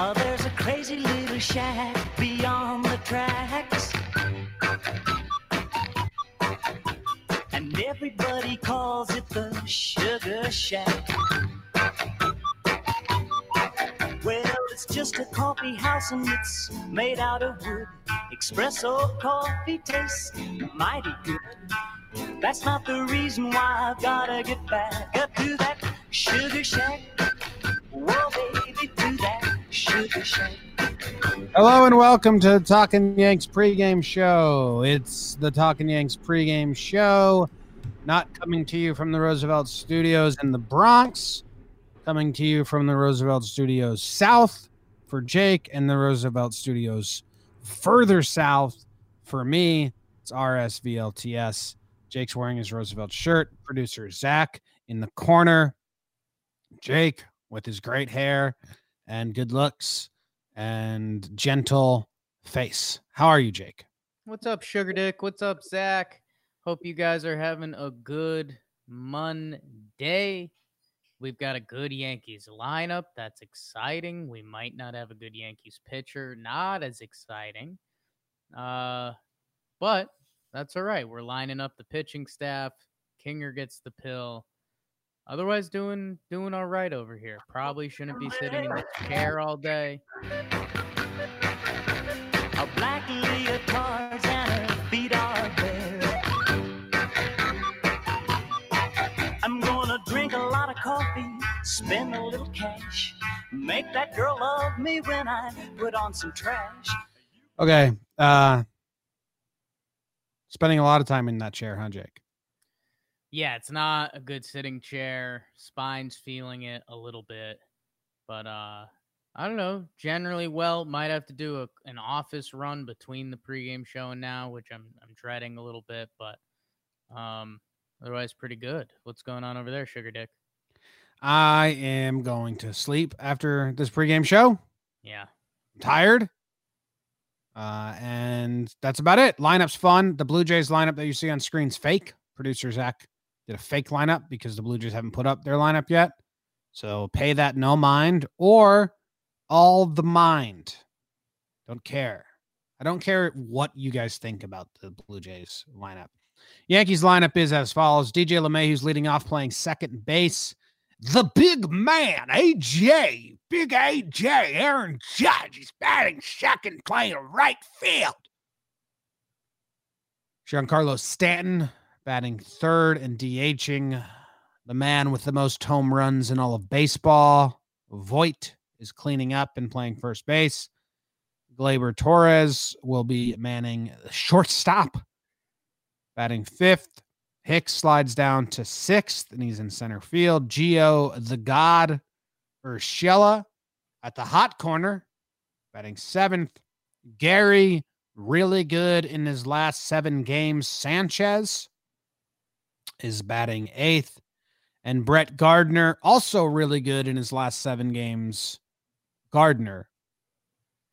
Oh, there's a crazy little shack beyond the tracks. And everybody calls it the Sugar Shack. Well, it's just a coffee house and it's made out of wood. Espresso coffee tastes mighty good. That's not the reason why I've gotta get back up to that Sugar Shack. Whoa, baby, to that. Hello and welcome to Talking Yanks pregame show. It's the Talking Yanks pregame show, not coming to you from the Roosevelt Studios in the Bronx, coming to you from the Roosevelt Studios South for Jake and the Roosevelt Studios further south for me. It's RSVLTS. Jake's wearing his Roosevelt shirt. Producer Zach in the corner. Jake with his great hair and good looks and gentle face. How are you, Jake? What's up, Sugar Dick? What's up, Zach? Hope you guys are having a good Monday. We've got a good Yankees lineup. That's exciting. We might not have a good Yankees pitcher. Not as exciting. Uh, but that's all right. We're lining up the pitching staff. Kinger gets the pill. Otherwise, doing doing all right over here. Probably shouldn't be sitting in the chair all day. A black leotards and her feet are bare. I'm gonna drink a lot of coffee, spend a little cash, make that girl love me when I put on some trash. Okay. Uh spending a lot of time in that chair, huh, Jake? Yeah, it's not a good sitting chair. Spine's feeling it a little bit. But uh I don't know. Generally well, might have to do a, an office run between the pregame show and now, which I'm I'm dreading a little bit, but um otherwise pretty good. What's going on over there, Sugar Dick? I am going to sleep after this pregame show. Yeah. I'm tired. Uh, and that's about it. Lineup's fun. The Blue Jays lineup that you see on screen's fake. Producer Zach did a fake lineup because the Blue Jays haven't put up their lineup yet. So pay that no mind or all the mind. Don't care. I don't care what you guys think about the Blue Jays lineup. Yankees lineup is as follows DJ LeMahieu, who's leading off playing second base. The big man, AJ, big AJ, Aaron Judge is batting second, playing right field. Giancarlo Stanton batting third and DHing. The man with the most home runs in all of baseball. Voit is cleaning up and playing first base. Gleyber Torres will be manning shortstop, batting fifth. Hicks slides down to sixth, and he's in center field. Gio, the God, Urshela at the hot corner, batting seventh. Gary, really good in his last seven games. Sanchez is batting eighth. And Brett Gardner, also really good in his last seven games. Gardner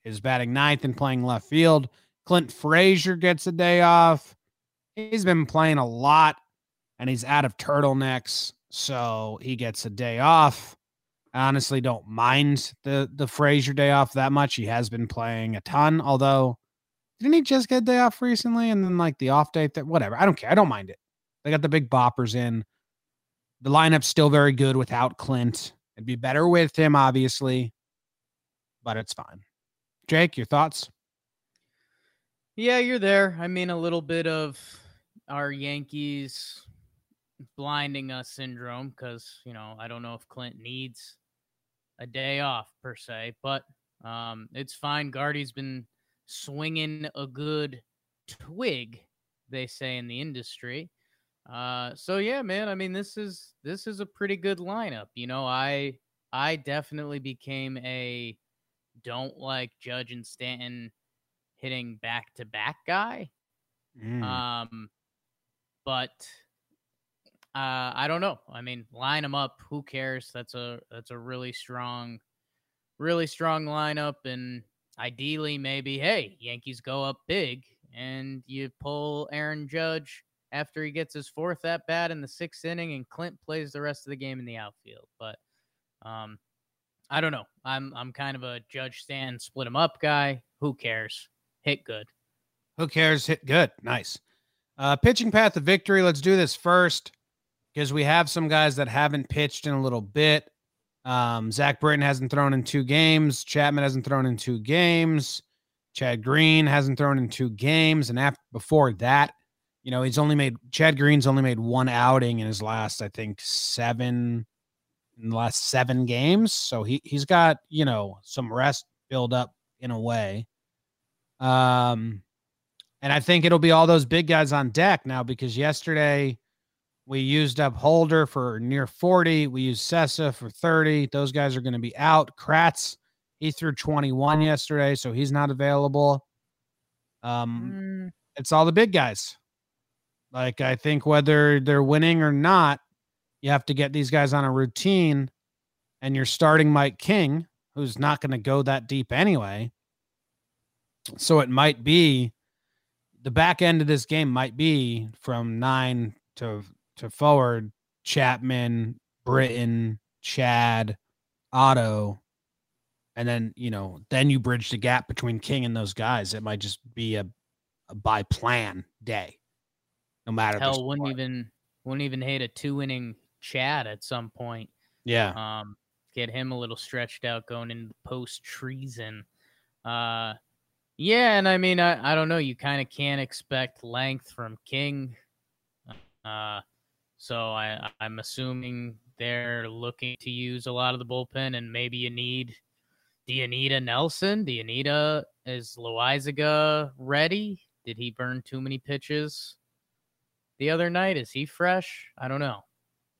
is batting ninth and playing left field. Clint Frazier gets a day off. He's been playing a lot and he's out of turtlenecks, so he gets a day off. I honestly don't mind the the Frazier day off that much. He has been playing a ton, although didn't he just get a day off recently and then like the off date that whatever. I don't care. I don't mind it. They got the big boppers in. The lineup's still very good without Clint. It'd be better with him, obviously, but it's fine. Jake, your thoughts? Yeah, you're there. I mean, a little bit of our Yankees blinding us syndrome because, you know, I don't know if Clint needs a day off per se, but um, it's fine. Guardy's been swinging a good twig, they say in the industry. Uh, so yeah, man. I mean, this is this is a pretty good lineup. You know, I I definitely became a don't like Judge and Stanton hitting back to back guy. Mm. Um, but uh, I don't know. I mean, line them up. Who cares? That's a that's a really strong, really strong lineup. And ideally, maybe hey, Yankees go up big, and you pull Aaron Judge after he gets his fourth at bat in the sixth inning, and Clint plays the rest of the game in the outfield. But um, I don't know. I'm I'm kind of a Judge stand split him up guy. Who cares? Hit good. Who cares? Hit good. Nice. Uh, pitching path to victory. Let's do this first because we have some guys that haven't pitched in a little bit. Um, Zach Britton hasn't thrown in two games. Chapman hasn't thrown in two games. Chad Green hasn't thrown in two games. And after before that, you know, he's only made Chad Green's only made one outing in his last, I think, seven in the last seven games. So he he's got, you know, some rest build up in a way. Um and I think it'll be all those big guys on deck now because yesterday we used up Holder for near 40. We used Cessa for 30. Those guys are going to be out. Kratz, he threw 21 yesterday, so he's not available. Um, mm. it's all the big guys. Like I think whether they're winning or not, you have to get these guys on a routine. And you're starting Mike King, who's not going to go that deep anyway. So it might be the back end of this game might be from nine to to forward Chapman, Britton, Chad, Otto, and then you know then you bridge the gap between King and those guys. It might just be a, a by plan day, no matter. Hell, wouldn't even wouldn't even hate a two inning Chad at some point. Yeah. Um, get him a little stretched out going into post treason. Uh, yeah, and I mean, I, I don't know. You kind of can't expect length from King. Uh, so I, I'm assuming they're looking to use a lot of the bullpen, and maybe you need. Do you need a Nelson? Do you need a is Loaisiga ready? Did he burn too many pitches the other night? Is he fresh? I don't know.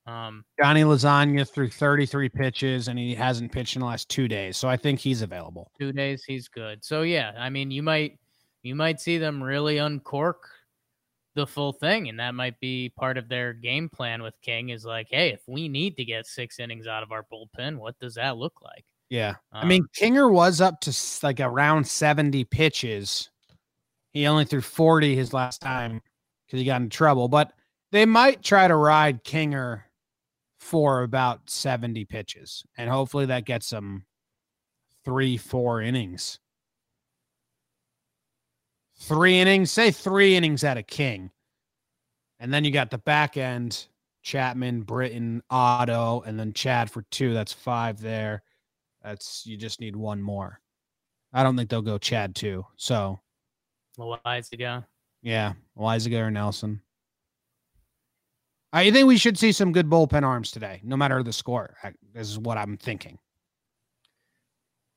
Um, Johnny Lasagna threw 33 pitches and he hasn't pitched in the last two days. So I think he's available. Two days, he's good. So yeah, I mean, you might you might see them really uncork the full thing, and that might be part of their game plan with King. Is like, hey, if we need to get six innings out of our bullpen, what does that look like? Yeah, um, I mean, Kinger was up to like around 70 pitches. He only threw 40 his last time because he got in trouble, but they might try to ride Kinger for about 70 pitches. And hopefully that gets him three, four innings. Three innings, say three innings at a king. And then you got the back end Chapman, Britton, Otto, and then Chad for two. That's five there. That's you just need one more. I don't think they'll go Chad two. So Loaisiga. Yeah, Loaisiga or Nelson. I think we should see some good bullpen arms today, no matter the score. This is what I'm thinking.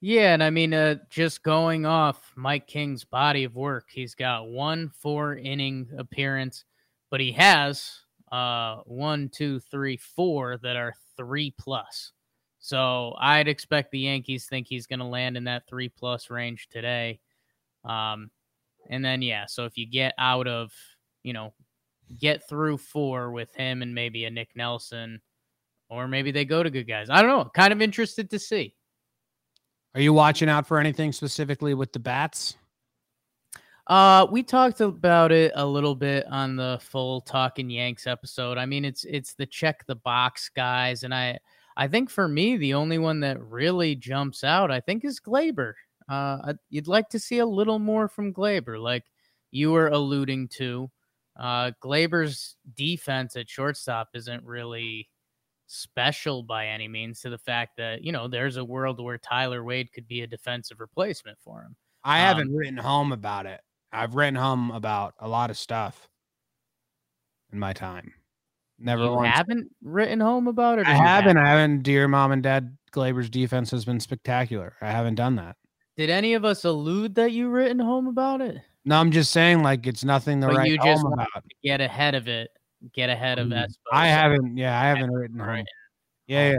Yeah, and I mean, uh, just going off Mike King's body of work, he's got one four inning appearance, but he has uh one, two, three, four that are three plus. So I'd expect the Yankees think he's going to land in that three plus range today. Um, and then yeah, so if you get out of you know get through four with him and maybe a Nick Nelson, or maybe they go to good guys. I don't know. Kind of interested to see. Are you watching out for anything specifically with the bats? Uh, we talked about it a little bit on the full Talking Yanks episode. I mean, it's it's the check the box guys, and I I think for me the only one that really jumps out I think is Gleyber. Uh, you'd like to see a little more from Gleyber, like you were alluding to. Uh, Gleyber's defense at shortstop isn't really special by any means to the fact that, you know, there's a world where Tyler Wade could be a defensive replacement for him. I um, haven't written home about it. I've written home about a lot of stuff in my time. Never you once. haven't written home about it. I haven't. I haven't. Dear mom and dad, Gleyber's defense has been spectacular. I haven't done that. Did any of us allude that you written home about it? No, I'm just saying, like it's nothing to but write you just home about. Get ahead of it. Get ahead of mm, Espo. I haven't. Yeah, I haven't written home. Yeah, yeah.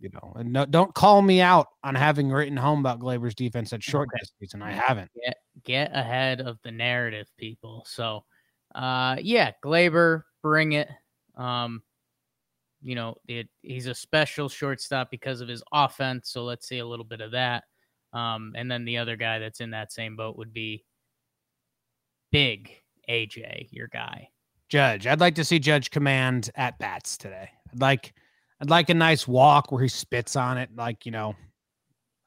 You know, and no, don't call me out on having written home about Gleyber's defense at short okay. season. I haven't. Get get ahead of the narrative, people. So, uh, yeah, Glaber, bring it. Um, you know, it, he's a special shortstop because of his offense. So let's see a little bit of that. Um, and then the other guy that's in that same boat would be big AJ, your guy. Judge. I'd like to see Judge command at bats today. I'd like I'd like a nice walk where he spits on it, like you know,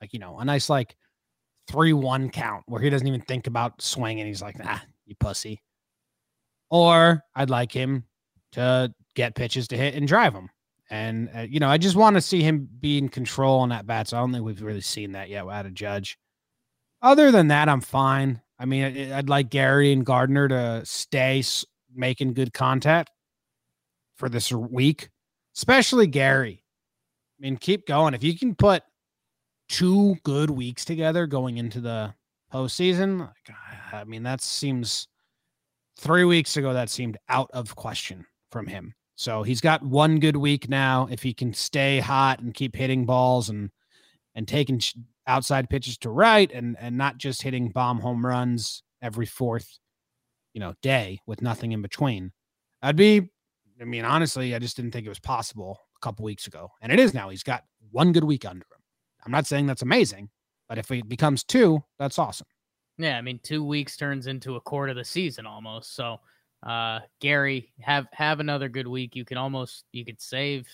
Like, you know, a nice like three one count where he doesn't even think about swinging. He's like, nah, you pussy. Or I'd like him to get pitches to hit and drive them. And, uh, you know, I just want to see him be in control on that bats. I don't think we've really seen that yet without a judge. Other than that, I'm fine. I mean, I'd like Gary and Gardner to stay making good contact for this week, especially Gary. I mean, keep going. If you can put two good weeks together going into the postseason, I mean, that seems three weeks ago, that seemed out of question from him. So he's got one good week now. If he can stay hot and keep hitting balls and and taking outside pitches to right and and not just hitting bomb home runs every fourth, you know, day with nothing in between, I'd be. I mean, honestly, I just didn't think it was possible a couple weeks ago, and it is now. He's got one good week under him. I'm not saying that's amazing, but if it becomes two, that's awesome. Yeah, I mean, two weeks turns into a quarter of the season almost. So, uh, Gary, have have another good week. You can almost you could save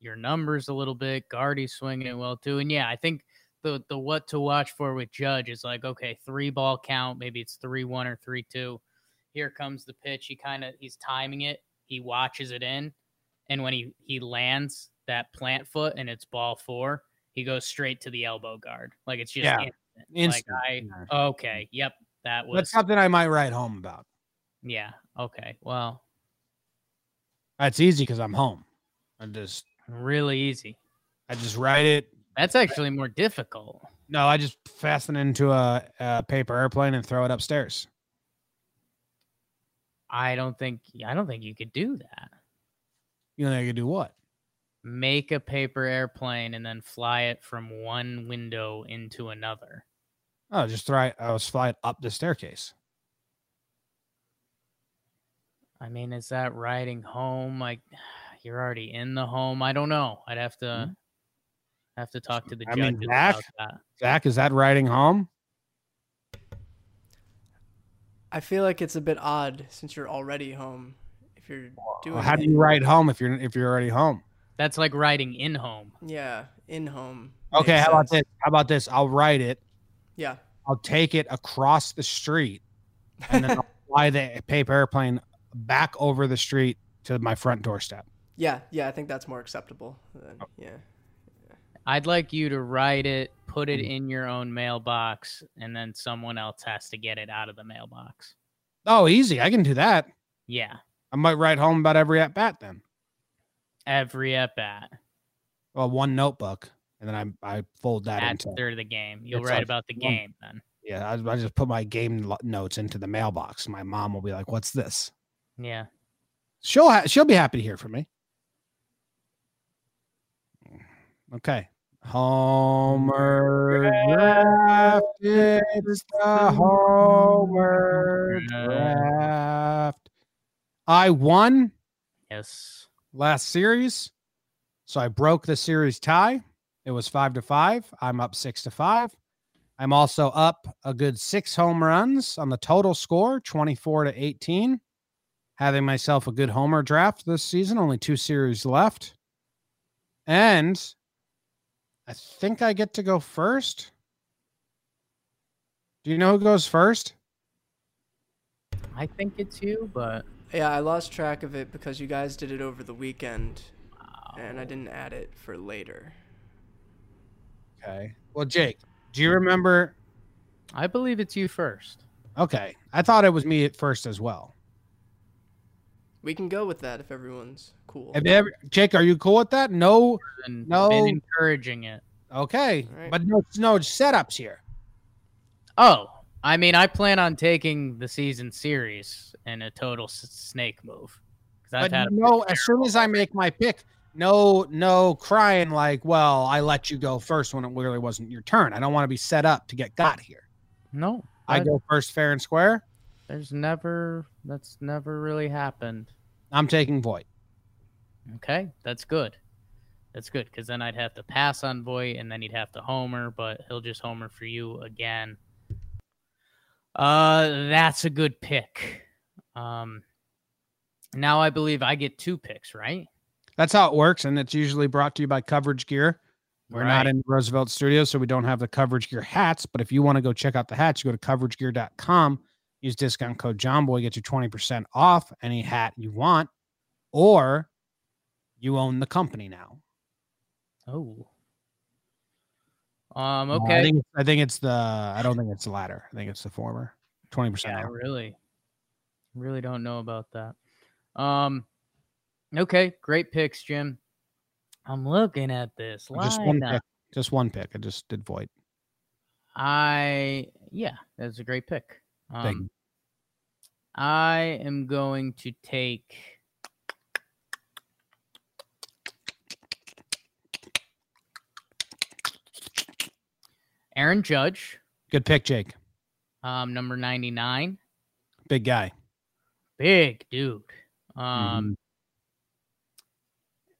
your numbers a little bit. Guardy's swinging it well too, and yeah, I think the the what to watch for with Judge is like okay, three ball count, maybe it's three one or three two. Here comes the pitch. He kind of he's timing it. He watches it in, and when he he lands that plant foot and it's ball four, he goes straight to the elbow guard. Like it's just Yeah. instant. Instant. Like I okay, yep, that was That's something I might write home about. yeah. Okay. Well, That's easy because I'm home. I just really easy. I just write it. That's actually more difficult. No, I just fasten it into a, a paper airplane and throw it upstairs. I don't think I don't think you could do that. You know, I could do what? Make a paper airplane and then fly it from one window into another. Oh, just throw it. Oh, I was flying up the staircase. I mean, is that riding home? Like you're already in the home. I don't know. I'd have to mm-hmm. have to talk to the I judge mean, about Zach? that. Zach, is that riding home? I feel like it's a bit odd since you're already home. If you're doing Well, how do you ride home if you're if you're already home? That's like riding in home. Yeah, in home. Okay, makes how about this? How about this? I'll write it. Yeah. I'll take it across the street, and then I'll fly the paper airplane back over the street to my front doorstep. yeah, yeah, I think that's more acceptable. Than, Oh. yeah. I'd like you to write it, put it mm-hmm. in your own mailbox, and then someone else has to get it out of the mailbox. Oh, easy. I can do that. Yeah. I might write home about every at bat then. Every at bat. Well, one notebook, and then I I fold that into. third of the game. You'll write like about the game then. Yeah, I, I just put my game lo- notes into the mailbox. My mom will be like, "What's this?" Yeah. She'll ha- she'll be happy to hear from me. Okay. Homer drafted. It's the Homer draft. I won Yes. last series, so I broke the series tie. It was five to five. I'm up six to five. I'm also up a good six home runs on the total score, 24 to 18. Having myself a good homer draft this season, only two series left. And I think I get to go first. Do you know who goes first? I think it's you, but Yeah, I lost track of it because you guys did it over the weekend and I didn't add it for later. Okay. Well, Jake, do you remember? I believe it's you first. Okay. I thought it was me at first as well. We can go with that if everyone's cool. Have you ever, Jake, are you cool with that? No. And No. been encouraging it. Okay. All right. But no, no setups here. Oh, I mean, I plan on taking the season series in a total s- snake move. 'Cause I've But had a no, as soon as I make my pick, no, no crying like, well, I let you go first when it really wasn't your turn. I don't want to be set up to get got here. no. I go first fair and square. There's never that's never really happened. I'm taking Voit. Okay, that's good. That's good because then I'd have to pass on Voit and then he'd have to homer, but he'll just homer for you again. Uh, that's a good pick. Um, now I believe I get two picks, right? That's how it works, and it's usually brought to you by Coverage Gear. We're not in Roosevelt Studios, so we don't have the coverage gear hats. But if you want to go check out the hats, you go to coveragegear.com, use discount code JohnBoy, get you 20% off any hat you want, or you own the company now. Oh. Um. Uh, Okay. I think I think it's the I don't think it's the latter. I think it's the former. 20% Yeah, off. really, really don't know about that. Um, okay, great picks, Jim. I'm looking at this Just one pick. Just one pick. I just did Voit. I yeah, that's a great pick. Um, I am going to take. Aaron Judge, Good pick, Jake. um, number 99. Big guy. Big dude. Um, Mhm.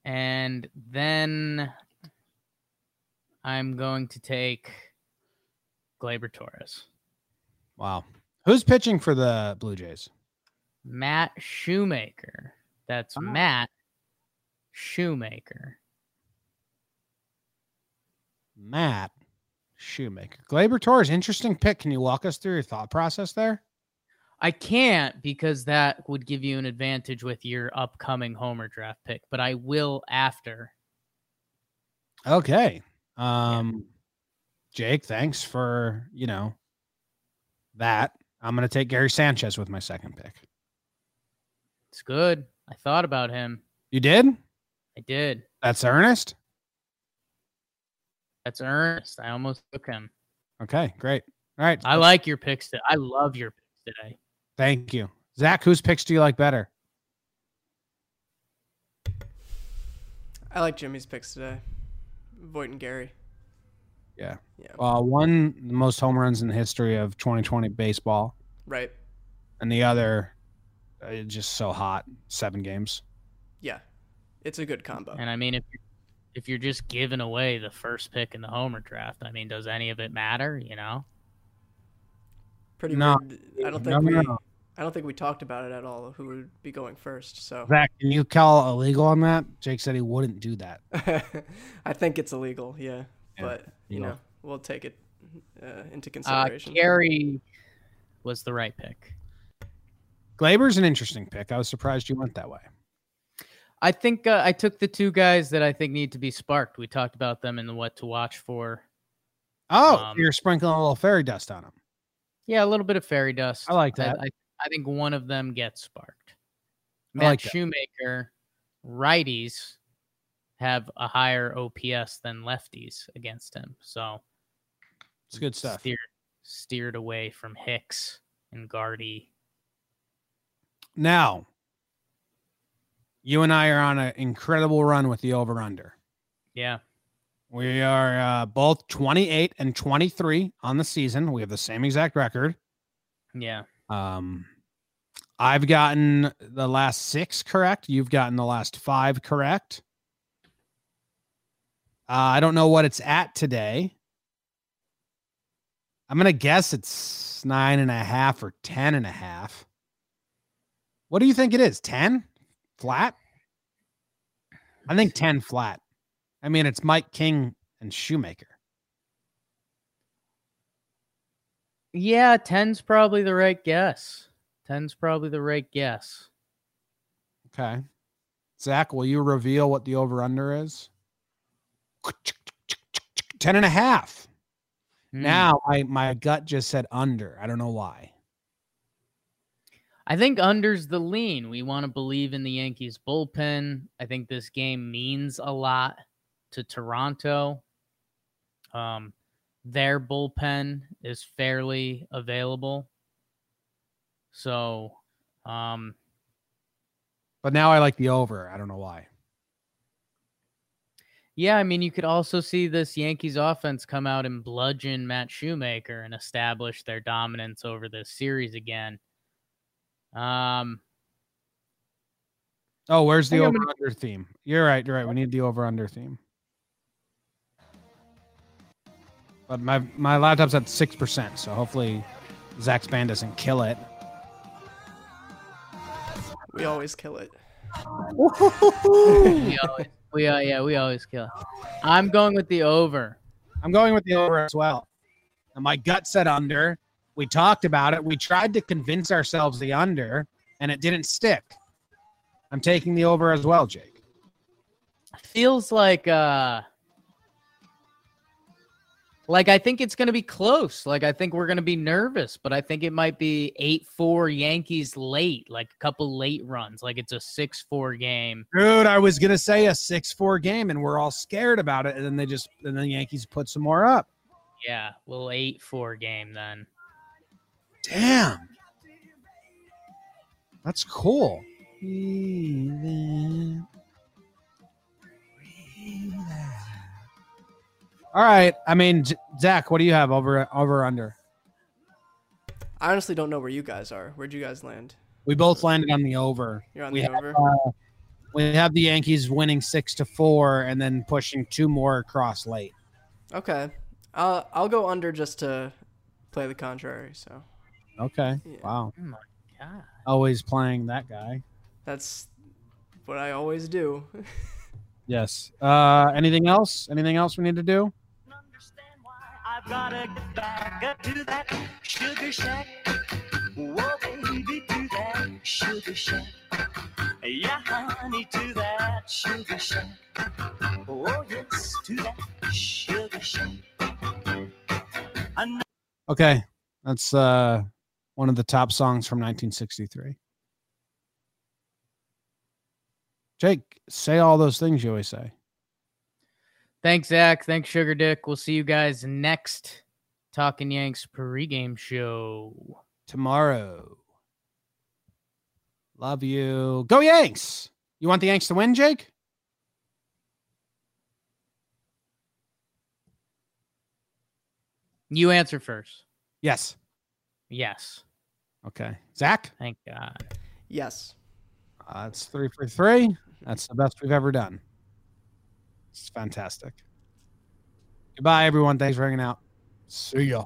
and then I'm going to take Gleyber Torres. Wow. Who's pitching for the Blue Jays? Matt Shoemaker. That's Ah. Matt Shoemaker. Matt Shoemaker. Gleyber Torres, interesting pick. Can you walk us through your thought process there? I can't because that would give you an advantage with your upcoming Homer draft pick, but I will after. Okay. Um Jake, thanks for, you know, that. I'm going to take Gary Sanchez with my second pick. It's good. I thought about him. You did? I did. That's Ernest? That's Ernest. I almost took him. Okay, great. All right. I like your picks. To- I love your picks today. Thank you. Zach, whose picks do you like better? I like Jimmy's picks today. Voit and Gary. Yeah. Yeah. Uh, one, the most home runs in the history of 2020 baseball, Right. and the other, uh, just so hot. Seven games. Yeah. It's a good combo. And I mean, if you're, if you're just giving away the first pick in the Homer draft, I mean, does any of it matter? You know? Pretty No. weird. I don't No, think no, we no. I don't think we talked about it at all who would be going first. So Zach, can you call illegal on that? Jake said he wouldn't do that. I think it's illegal, yeah. Yeah, But, you illegal. know, we'll take it uh, into Uh, consideration. Gary was the right pick. Gleyber's an interesting pick. I was surprised you went that way. I think uh, I took the two guys that I think need to be sparked. We talked about them in the what to watch for. Oh, Um, you're sprinkling a little fairy dust on them. Yeah, a little bit of fairy dust. I like that. I, I think one of them gets sparked. Matt like that. Shoemaker, righties have a higher OPS than lefties against him. So It's good stuff. Steered, steered away from Hicks and Guardy. Now, you and I are on an incredible run with the over under. Yeah. We are uh, both 28 and 23 on the season. We have the same exact record. Yeah. Um, I've gotten the last six correct. You've gotten the last five correct. Uh, I don't know what it's at today. I'm gonna guess it's nine and a half or ten and a half. What do you think it is? Ten flat? I think ten flat. I mean, it's Mike King and Shoemaker. Yeah, 10's probably the right guess. 10's probably the right guess. Okay. Zach, will you reveal what the over under is? 10 and a half. Hmm. Now my, my gut just said under. I don't know why. I think under's the lean. We want to believe in the Yankees bullpen. I think this game means a lot to Toronto. Um, their bullpen is fairly available. So, um, But now I like the over. I don't know why. Yeah, I mean, you could also see this Yankees offense come out and bludgeon Matt Shoemaker and establish their dominance over this series again. Um, Oh, where's the think I'm over under theme? You're right. You're right. We need the over under theme. But my my laptop's at six percent, so hopefully Zach's band doesn't kill it. we always kill it. we uh, yeah, we always kill. I'm going with the over. I'm going with the over as well. And my gut said under. We talked about it. We tried to convince ourselves the under, and it didn't stick. I'm taking the over as well, Jake. Feels like uh like I think it's going to be close. Like I think we're going to be nervous, but I think it might be 8-4 Yankees late, like a couple late runs, like it's a 6-4 game. Dude, I was gonna say a six-four game, and we're all scared about it, and then they just and then the Yankees put some more up. Yeah, little 8-4 game then. Damn, that's cool. All right, I mean, J- Zach, what do you have over over under? I honestly don't know where you guys are. Where'd you guys land? We both landed on the over. You're on We the have, over. uh, we have the Yankees winning six to four, and then pushing two more across late. Okay. Uh, I'll go under just to play the contrary. So Okay. Yeah. Wow. Oh my god. Always playing that guy. that's what I always do. Yes. Uh, anything else? Anything else we need to do? Gotta get back up to that sugar shack. Whoa, baby, to that sugar shack. Yeah, honey, to that sugar shack. Oh, yes, to that sugar shack. Okay. That's uh, one of the top songs from 1963. Jake, say all those things you always say. Thanks, Zach. Thanks, Sugar Dick. We'll see you guys next Talking Yanks pregame show. Tomorrow. Love you. Go Yanks. You want the Yanks to win, Jake? You answer first. Yes. Yes. Okay. Zach? Thank God. yes. Uh, that's three for three. That's the best we've ever done. It's fantastic. Goodbye, everyone. Thanks for hanging out. See ya.